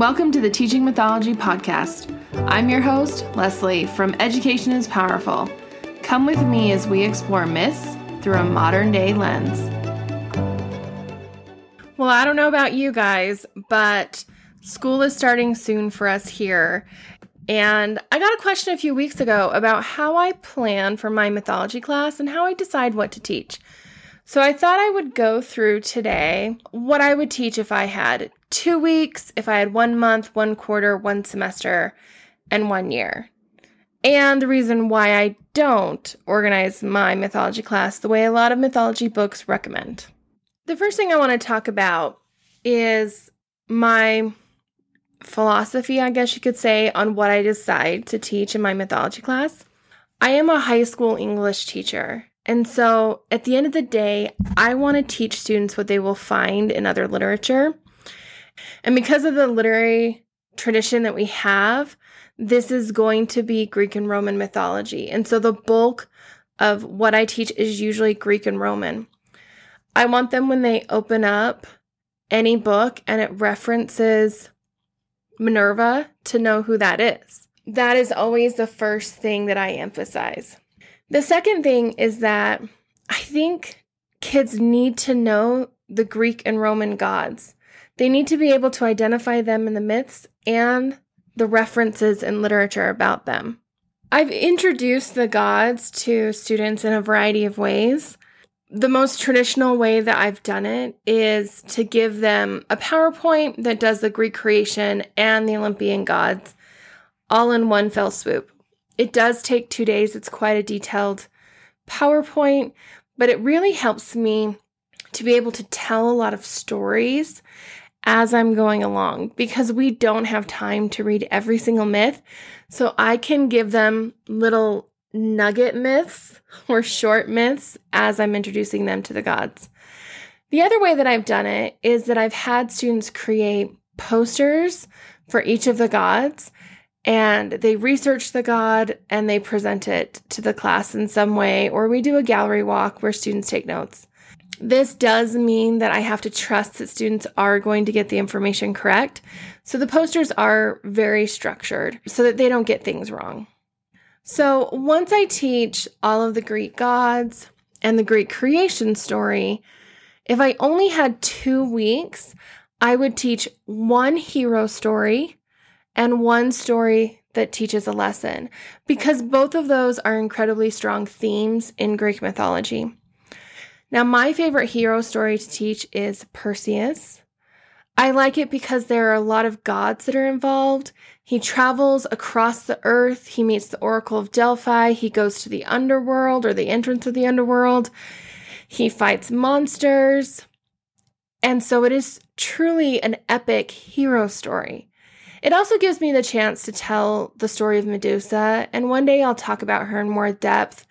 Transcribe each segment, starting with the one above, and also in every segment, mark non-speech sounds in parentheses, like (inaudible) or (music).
Welcome to the Teaching Mythology Podcast. I'm your host, Leslie from Education is Powerful. Come with me as we explore myths through a modern day lens. Well, I don't know about you guys, but school is starting soon for us here. And I got a question a few weeks ago about how I plan for my mythology class and how I decide what to teach. So I thought I would go through today what I would teach if I had two weeks, if I had one month, one quarter, one semester, and one year. And the reason why I don't organize my mythology class the way a lot of mythology books recommend. The first thing I want to talk about is my philosophy, I guess you could say, on what I decide to teach in my mythology class. I am a high school English teacher. And so at the end of the day, I want to teach students what they will find in other literature. And because of the literary tradition that we have, this is going to be Greek and Roman mythology. And so the bulk of what I teach is usually Greek and Roman. I want them when they open up any book and it references Minerva to know who that is. That is always the first thing that I emphasize. The second thing is that I think kids need to know the Greek and Roman gods. They need to be able to identify them in the myths and the references in literature about them. I've introduced the gods to students in a variety of ways. The most traditional way that I've done it is to give them a PowerPoint that does the Greek creation and the Olympian gods all in one fell swoop. It does take two days, it's quite a detailed PowerPoint, but it really helps me to be able to tell a lot of stories as I'm going along because we don't have time to read every single myth. So I can give them little nugget myths or short myths as I'm introducing them to the gods. The other way that I've done it is that I've had students create posters for each of the gods and they research the god and they present it to the class in some way, or we do a gallery walk where students take notes. This does mean that I have to trust that students are going to get the information correct. So the posters are very structured so that they don't get things wrong. So once I teach all of the Greek gods and the Greek creation story, if I only had two weeks, I would teach one hero story and one story that teaches a lesson because both of those are incredibly strong themes in Greek mythology. Now, my favorite hero story to teach is Perseus. I like it because there are a lot of gods that are involved. He travels across the earth, he meets the Oracle of Delphi, he goes to the underworld or the entrance of the underworld, he fights monsters. And so it is truly an epic hero story. It also gives me the chance to tell the story of Medusa, and one day I'll talk about her in more depth.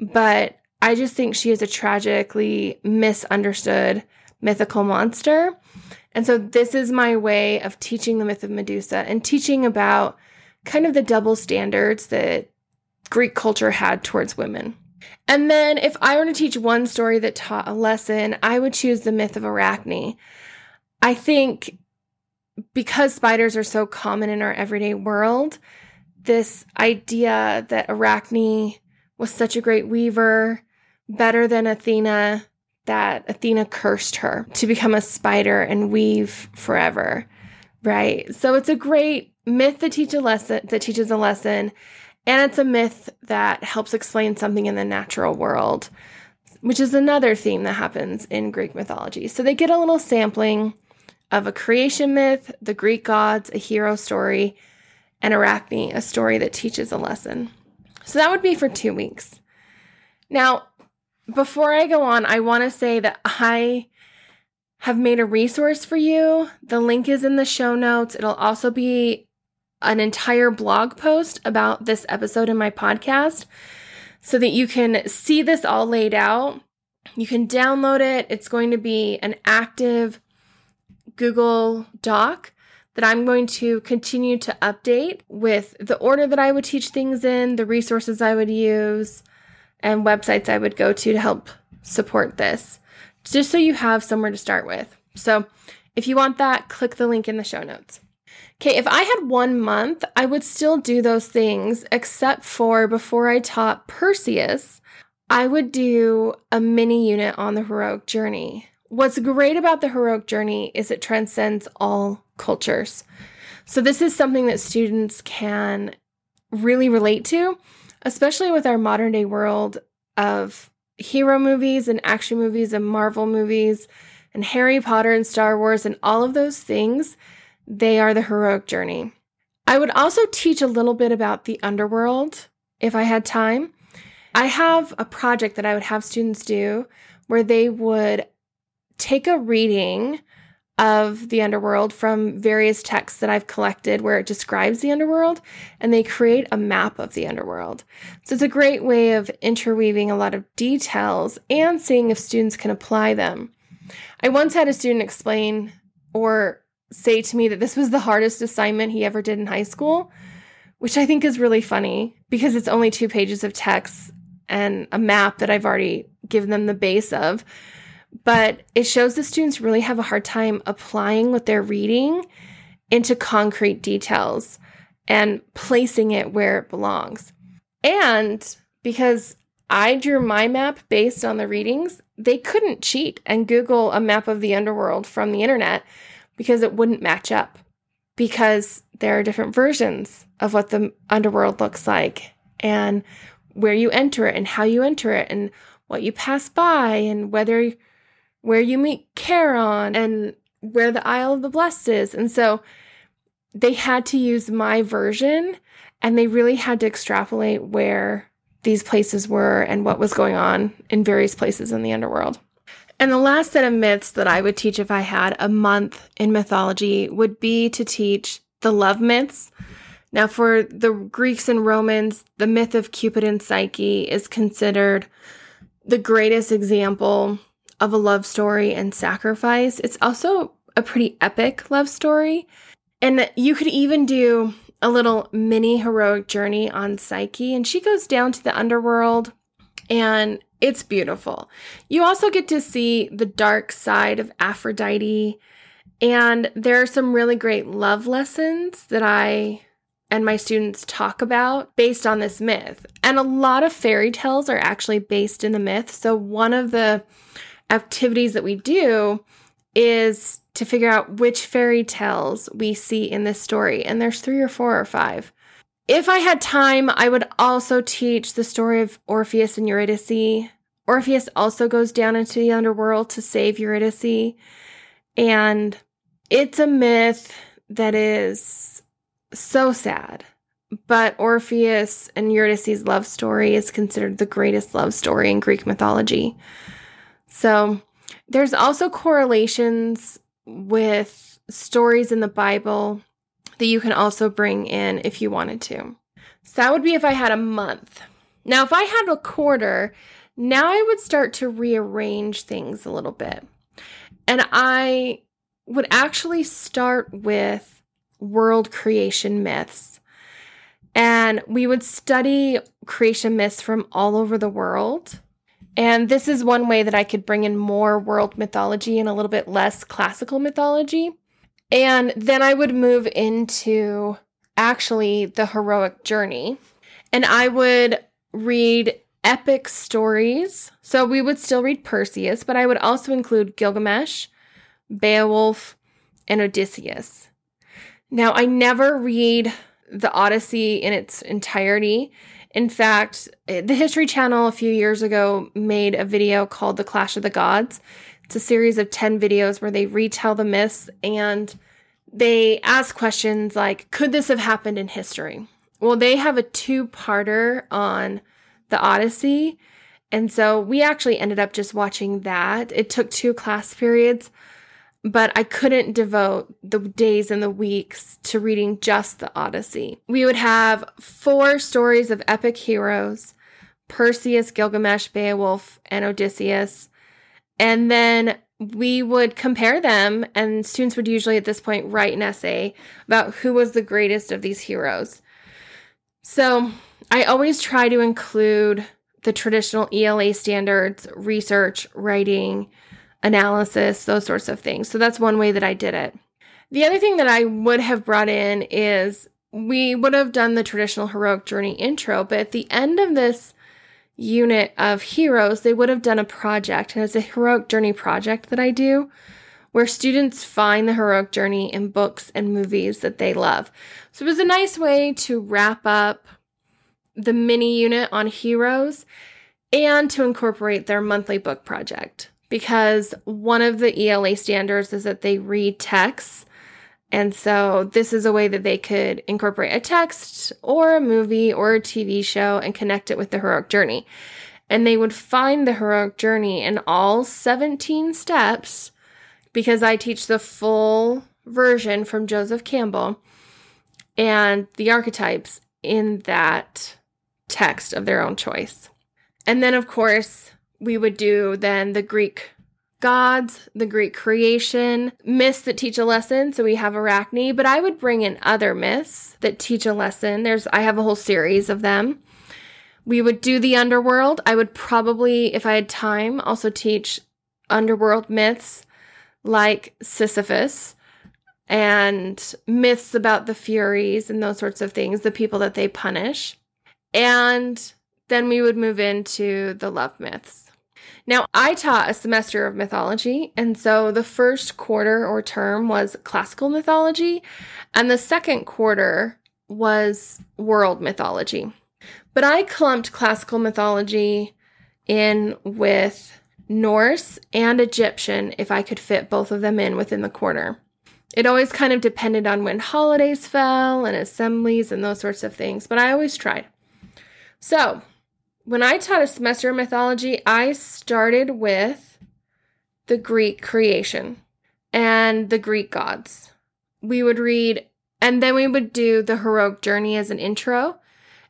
But I just think she is a tragically misunderstood mythical monster. And so this is my way of teaching the myth of Medusa and teaching about kind of the double standards that Greek culture had towards women. And then if I were to teach one story that taught a lesson, I would choose the myth of Arachne. I think because spiders are so common in our everyday world, this idea that Arachne was such a great weaver better than Athena that Athena cursed her to become a spider and weave forever. Right? So it's a great myth that teach a lesson that teaches a lesson and it's a myth that helps explain something in the natural world, which is another theme that happens in Greek mythology. So they get a little sampling of a creation myth, the Greek gods, a hero story, and Arachne, a story that teaches a lesson. So that would be for 2 weeks. Now, before I go on, I want to say that I have made a resource for you. The link is in the show notes. It'll also be an entire blog post about this episode in my podcast so that you can see this all laid out. You can download it. It's going to be an active Google Doc that I'm going to continue to update with the order that I would teach things in, the resources I would use, and websites I would go to to help support this, just so you have somewhere to start with. So, if you want that, click the link in the show notes. Okay, if I had one month, I would still do those things, except for before I taught Perseus, I would do a mini unit on the heroic journey. What's great about the heroic journey is it transcends all cultures. So, this is something that students can really relate to, especially with our modern day world of hero movies and action movies and Marvel movies and Harry Potter and Star Wars and all of those things. They are the heroic journey. I would also teach a little bit about the underworld if I had time. I have a project that I would have students do where they would take a reading of the underworld from various texts that I've collected where it describes the underworld and they create a map of the underworld. So it's a great way of interweaving a lot of details and seeing if students can apply them. I once had a student explain or say to me that this was the hardest assignment he ever did in high school, which I think is really funny because it's only two pages of text and a map that I've already given them the base of but it shows the students really have a hard time applying what they're reading into concrete details and placing it where it belongs. And because I drew my map based on the readings, they couldn't cheat and Google a map of the underworld from the internet because it wouldn't match up. Because there are different versions of what the underworld looks like and where you enter it and how you enter it and what you pass by and whether where you meet Charon and where the Isle of the Blessed is. And so they had to use my version and they really had to extrapolate where these places were and what was going on in various places in the underworld. And the last set of myths that I would teach if I had a month in mythology would be to teach the love myths. Now, for the Greeks and Romans, the myth of Cupid and Psyche is considered the greatest example of a love story and sacrifice. It's also a pretty epic love story. And you could even do a little mini heroic journey on Psyche, and she goes down to the underworld, and it's beautiful. You also get to see the dark side of Aphrodite, and there are some really great love lessons that I and my students talk about based on this myth. And a lot of fairy tales are actually based in the myth. So, one of the activities that we do is to figure out which fairy tales we see in this story. And there's three or four or five. If I had time, I would also teach the story of Orpheus and Eurydice. Orpheus also goes down into the underworld to save Eurydice. And it's a myth that is so sad. But Orpheus and Eurydice's love story is considered the greatest love story in Greek mythology. So there's also correlations with stories in the Bible that you can also bring in if you wanted to. So that would be if I had a month. Now, if I had a quarter, now I would start to rearrange things a little bit. And I would actually start with world creation myths. And we would study creation myths from all over the world. And this is one way that I could bring in more world mythology and a little bit less classical mythology. And then I would move into actually the heroic journey. And I would read epic stories. So we would still read Perseus, but I would also include Gilgamesh, Beowulf, and Odysseus. Now, I never read the Odyssey in its entirety in fact, the History Channel a few years ago made a video called The Clash of the Gods. It's a series of 10 videos where they retell the myths and they ask questions like, could this have happened in history? Well, they have a two parter on the Odyssey. And so we actually ended up just watching that. It took two class periods but I couldn't devote the days and the weeks to reading just the Odyssey. We would have four stories of epic heroes Perseus, Gilgamesh, Beowulf, and Odysseus. And then we would compare them, and students would usually at this point write an essay about who was the greatest of these heroes. So I always try to include the traditional ELA standards, research, writing, analysis, those sorts of things. So that's one way that I did it. The other thing that I would have brought in is we would have done the traditional heroic journey intro, but at the end of this unit of heroes, they would have done a project. And it's a heroic journey project that I do where students find the heroic journey in books and movies that they love. So it was a nice way to wrap up the mini unit on heroes and to incorporate their monthly book project because one of the ELA standards is that they read texts and so this is a way that they could incorporate a text or a movie or a TV show and connect it with the heroic journey. And they would find the heroic journey in all 17 steps because I teach the full version from Joseph Campbell and the archetypes in that text of their own choice. And then, of course, we would do then the Greek gods, the Greek creation, myths that teach a lesson. So we have Arachne, but I would bring in other myths that teach a lesson. There's I have a whole series of them. We would do the underworld. I would probably, if I had time, also teach underworld myths like Sisyphus and myths about the Furies and those sorts of things, the people that they punish. And then we would move into the love myths. Now, I taught a semester of mythology, and so the first quarter or term was classical mythology, and the second quarter was world mythology. But I clumped classical mythology in with Norse and Egyptian if I could fit both of them in within the quarter. It always kind of depended on when holidays fell and assemblies and those sorts of things, but I always tried. So, when I taught a semester of mythology, I started with the Greek creation and the Greek gods. We would read, and then we would do the heroic journey as an intro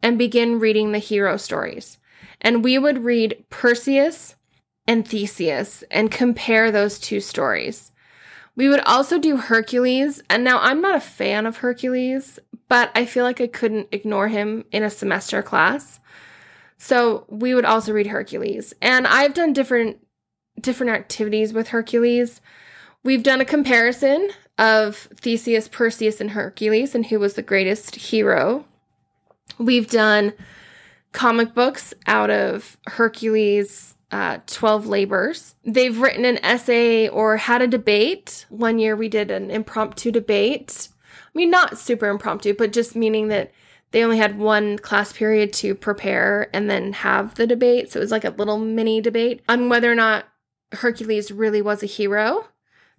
and begin reading the hero stories. And we would read Perseus and Theseus and compare those two stories. We would also do Hercules, and now I'm not a fan of Hercules, but I feel like I couldn't ignore him in a semester class. So we would also read Hercules. And I've done different different activities with Hercules. We've done a comparison of Theseus, Perseus, and Hercules and who was the greatest hero. We've done comic books out of Hercules' uh, 12 labors. They've written an essay or had a debate. One year we did an impromptu debate. I mean, not super impromptu, but just meaning that they only had one class period to prepare and then have the debate. So it was like a little mini debate on whether or not Hercules really was a hero.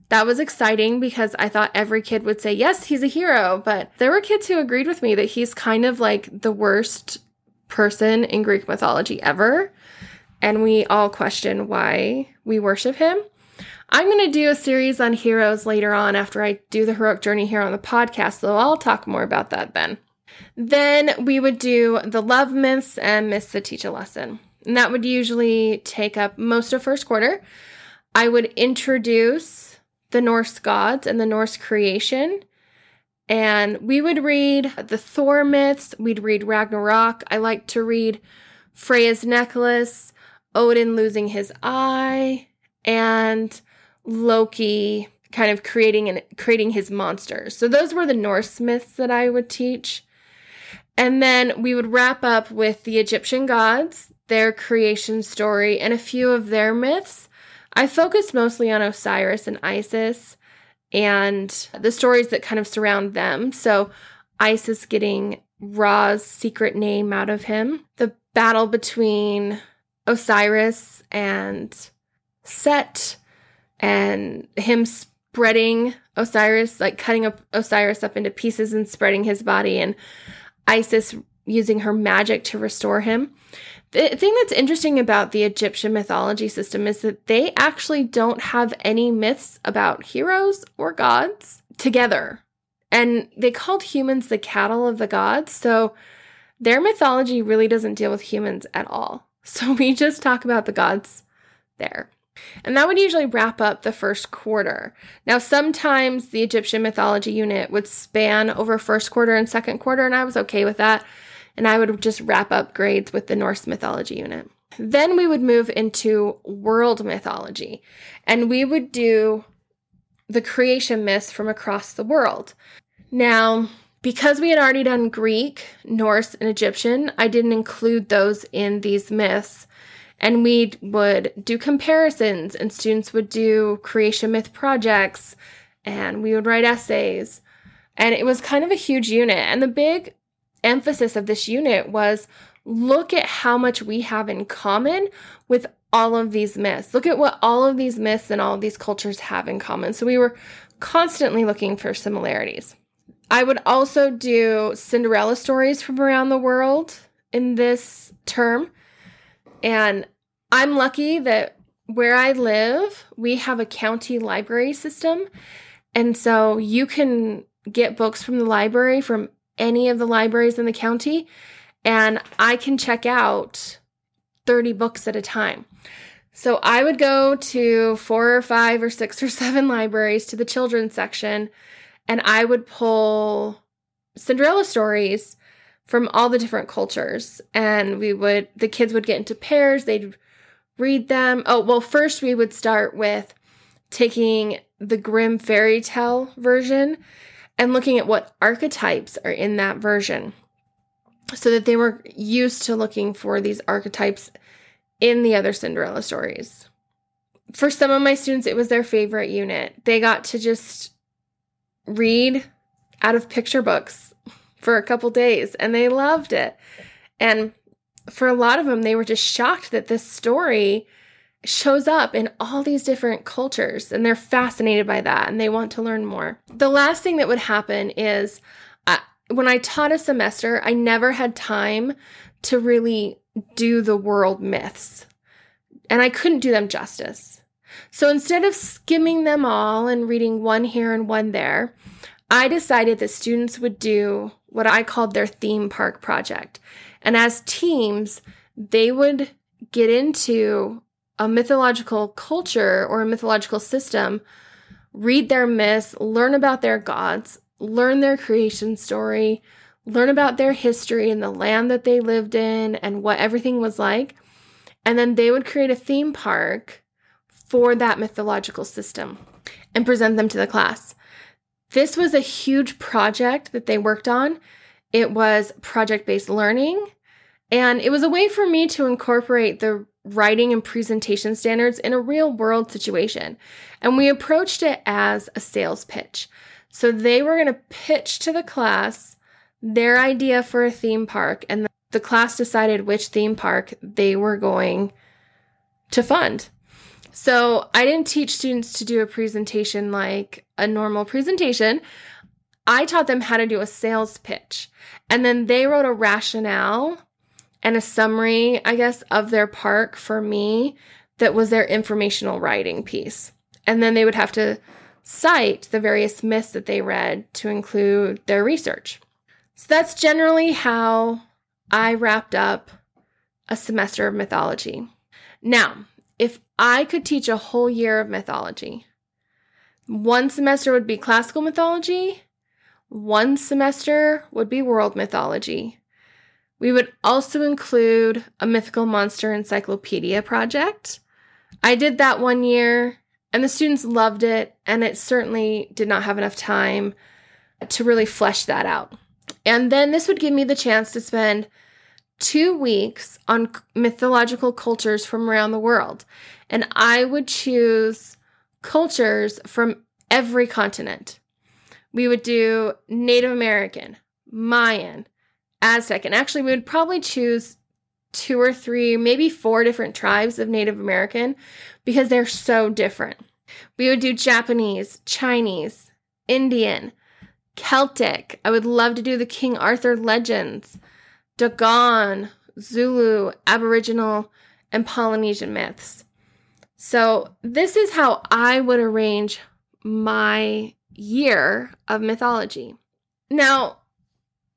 That was exciting because I thought every kid would say, yes, he's a hero. But there were kids who agreed with me that he's kind of like the worst person in Greek mythology ever. And we all question why we worship him. I'm going to do a series on heroes later on after I do the heroic journey here on the podcast, so I'll talk more about that then. Then we would do the love myths and myths that teach a lesson. And that would usually take up most of first quarter. I would introduce the Norse gods and the Norse creation. And we would read the Thor myths, we'd read Ragnarok. I like to read Freya's necklace, Odin losing his eye, and Loki kind of creating and creating his monsters. So those were the Norse myths that I would teach. And then we would wrap up with the Egyptian gods, their creation story, and a few of their myths. I focused mostly on Osiris and Isis and the stories that kind of surround them. So, Isis getting Ra's secret name out of him, the battle between Osiris and Set, and him spreading Osiris, like cutting up Osiris up into pieces and spreading his body, and Isis using her magic to restore him. The thing that's interesting about the Egyptian mythology system is that they actually don't have any myths about heroes or gods together. And they called humans the cattle of the gods. So their mythology really doesn't deal with humans at all. (laughs) So we just talk about the gods there. And that would usually wrap up the first quarter. Now, sometimes the Egyptian mythology unit would span over first quarter and second quarter, and I was okay with that. And I would just wrap up grades with the Norse mythology unit. Then we would move into world mythology, and we would do the creation myths from across the world. Now, because we had already done Greek, Norse, and Egyptian, I didn't include those in these myths. And we would do comparisons, and students would do creation myth projects, and we would write essays. And it was kind of a huge unit. And the big emphasis of this unit was look at how much we have in common with all of these myths. Look at what all of these myths and all of these cultures have in common. So we were constantly looking for similarities. I would also do Cinderella stories from around the world in this term. And I'm lucky that where I live, we have a county library system. And so you can get books from the library from any of the libraries in the county, and I can check out 30 books at a time. So I would go to four or five or six or (laughs) seven libraries to the children's section, and I would pull Cinderella stories from all the different cultures. And we would, the kids would get into pairs, they'd read them. Oh, well, first we would start with taking the Grimm fairy tale version and looking at what archetypes are in that version so that they were used to looking for these archetypes in the other Cinderella stories. For some of my students, it was their favorite unit. They got to just read out of picture books (laughs) for a couple days and they loved it. And for a lot of them, they were just shocked that this story shows up in all these different cultures and they're fascinated by that and they want to learn more. The last thing that would happen is uh, when I taught a semester, I never had time to really do the world myths and I couldn't do them justice. So instead of skimming them all and reading one here and one there, I decided that students would do what I called their theme park project. And as teams, they would get into a mythological culture or a mythological system, read their myths, learn about their gods, learn their creation story, learn about their history and the land that they lived in and what everything was like. And then they would create a theme park for that mythological system and present them to the class. This was a huge project that they worked on. It was project based learning, and it was a way for me to incorporate the writing and presentation standards in a real world situation. And we approached it as a sales pitch. So they were going to pitch to the class their idea for a theme park, and the class decided which theme park they were going to fund. So I didn't teach students to do a presentation like a normal presentation. I taught them how to do a sales pitch. And then they wrote a rationale and a summary, I guess, of their park for me that was their informational writing piece. And then they would have to cite the various myths that they read to include their research. So that's generally how I wrapped up a semester of mythology. Now, if I could teach a whole year of mythology, one semester would be classical mythology, one semester would be world mythology, we would also include a mythical monster encyclopedia project. I did that one year and the students loved it, and it certainly did not have enough time to really flesh that out. And then this would give me the chance to spend two weeks on mythological cultures from around the world. And I would choose cultures from every continent. We would do Native American, Mayan, Aztec. And actually, we would probably choose two or three, maybe four different tribes of Native American because they're so different. We would do Japanese, Chinese, Indian, Celtic. I would love to do the King Arthur legends, Dogon, Zulu, Aboriginal, and Polynesian myths. So, this is how I would arrange my year of mythology. Now,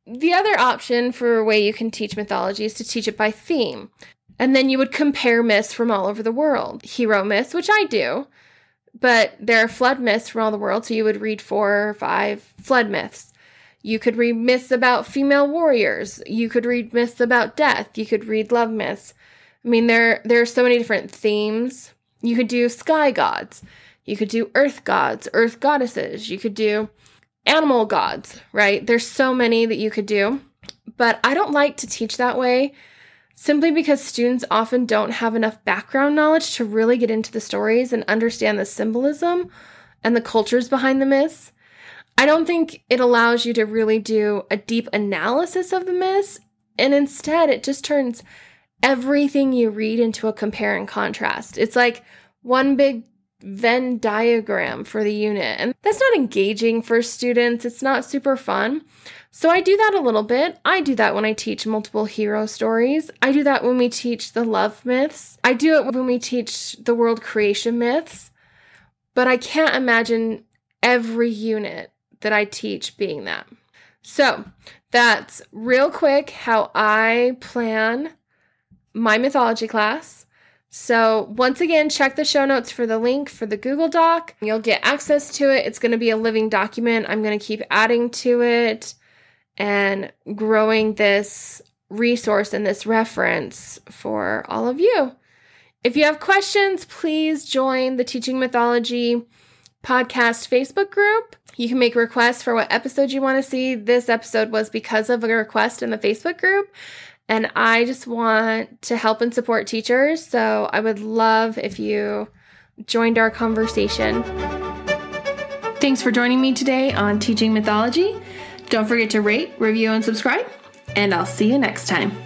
the other option for a way you can teach mythology is to teach it by theme. And then you would compare myths from all over the world. Hero myths, which I do, but there are flood myths from all the world, so you would read four or five flood myths. You could read myths about female warriors. You could read myths about death. You could read love myths. I mean, there there are so many different themes. You could do sky gods. You could do earth gods, earth goddesses. You could do animal gods, right? There's so many that you could do. But I don't like to teach that way simply because students often don't have enough background knowledge to really get into the stories and understand the symbolism and the cultures behind the myths. I don't think it allows you to really do a deep analysis of the myths, and instead it just turns everything you read into a compare and contrast. It's like one big Venn diagram for the unit, and that's not engaging for students. It's not super fun. So I do that a little bit. I do that when I teach multiple hero stories. I do that when we teach the love myths. I do it when we teach the world creation myths. But I can't imagine every unit that I teach being that. So that's real quick how I plan my mythology class. So, once again, check the show notes for the link for the Google Doc. You'll get access to it. It's going to be a living document. I'm going to keep adding to it and growing this resource and this reference for all of you. If you have questions, please join the Teaching Mythology podcast Facebook group. You can make requests for what episode you want to see. This episode was because of a request in the Facebook group. And I just want to help and support teachers. So I would love if you joined our conversation. Thanks for joining me today on Teaching Mythology. Don't forget to rate, review, and subscribe, and I'll see you next time.